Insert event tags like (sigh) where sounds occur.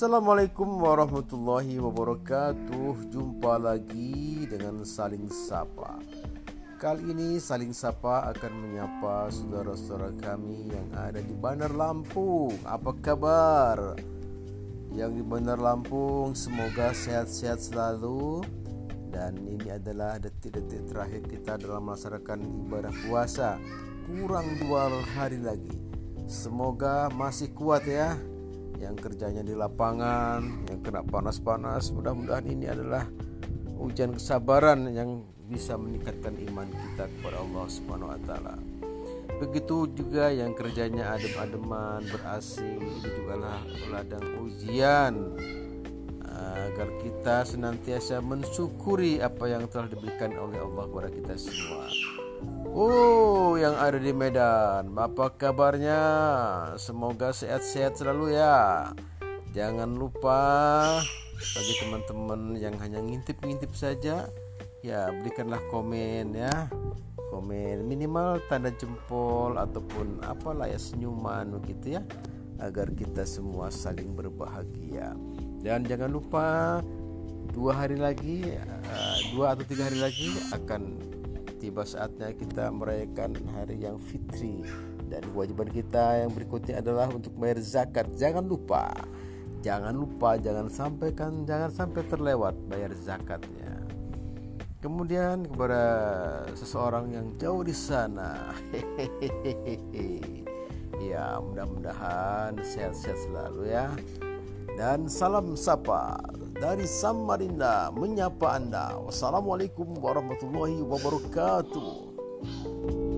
Assalamualaikum warahmatullahi wabarakatuh. Jumpa lagi dengan Saling Sapa. Kali ini Saling Sapa akan menyapa saudara-saudara kami yang ada di Bandar Lampung. Apa kabar? Yang di Bandar Lampung semoga sehat-sehat selalu. Dan ini adalah detik-detik terakhir kita dalam melaksanakan ibadah puasa. Kurang dua hari lagi. Semoga masih kuat ya yang kerjanya di lapangan, yang kena panas-panas. Mudah-mudahan ini adalah ujian kesabaran yang bisa meningkatkan iman kita kepada Allah Subhanahu wa taala. Begitu juga yang kerjanya adem-ademan, berasing, itu juga lah ladang ujian agar kita senantiasa mensyukuri apa yang telah diberikan oleh Allah kepada kita semua. Oh, yang ada di Medan, apa kabarnya? Semoga sehat-sehat selalu ya. Jangan lupa bagi teman-teman yang hanya ngintip-ngintip saja, ya berikanlah komen ya. Komen minimal tanda jempol ataupun apalah ya senyuman begitu ya agar kita semua saling berbahagia. Dan jangan lupa dua hari lagi, eh, dua atau tiga hari lagi akan tiba saatnya kita merayakan hari yang fitri dan kewajiban kita yang berikutnya adalah untuk bayar zakat. Jangan lupa, jangan lupa, jangan sampaikan, jangan sampai terlewat bayar zakatnya. Kemudian kepada seseorang yang jauh di sana, (laughs) ya mudah-mudahan sehat-sehat selalu ya. Dan salam sapa dari Samarinda menyapa Anda. Wassalamualaikum warahmatullahi wabarakatuh.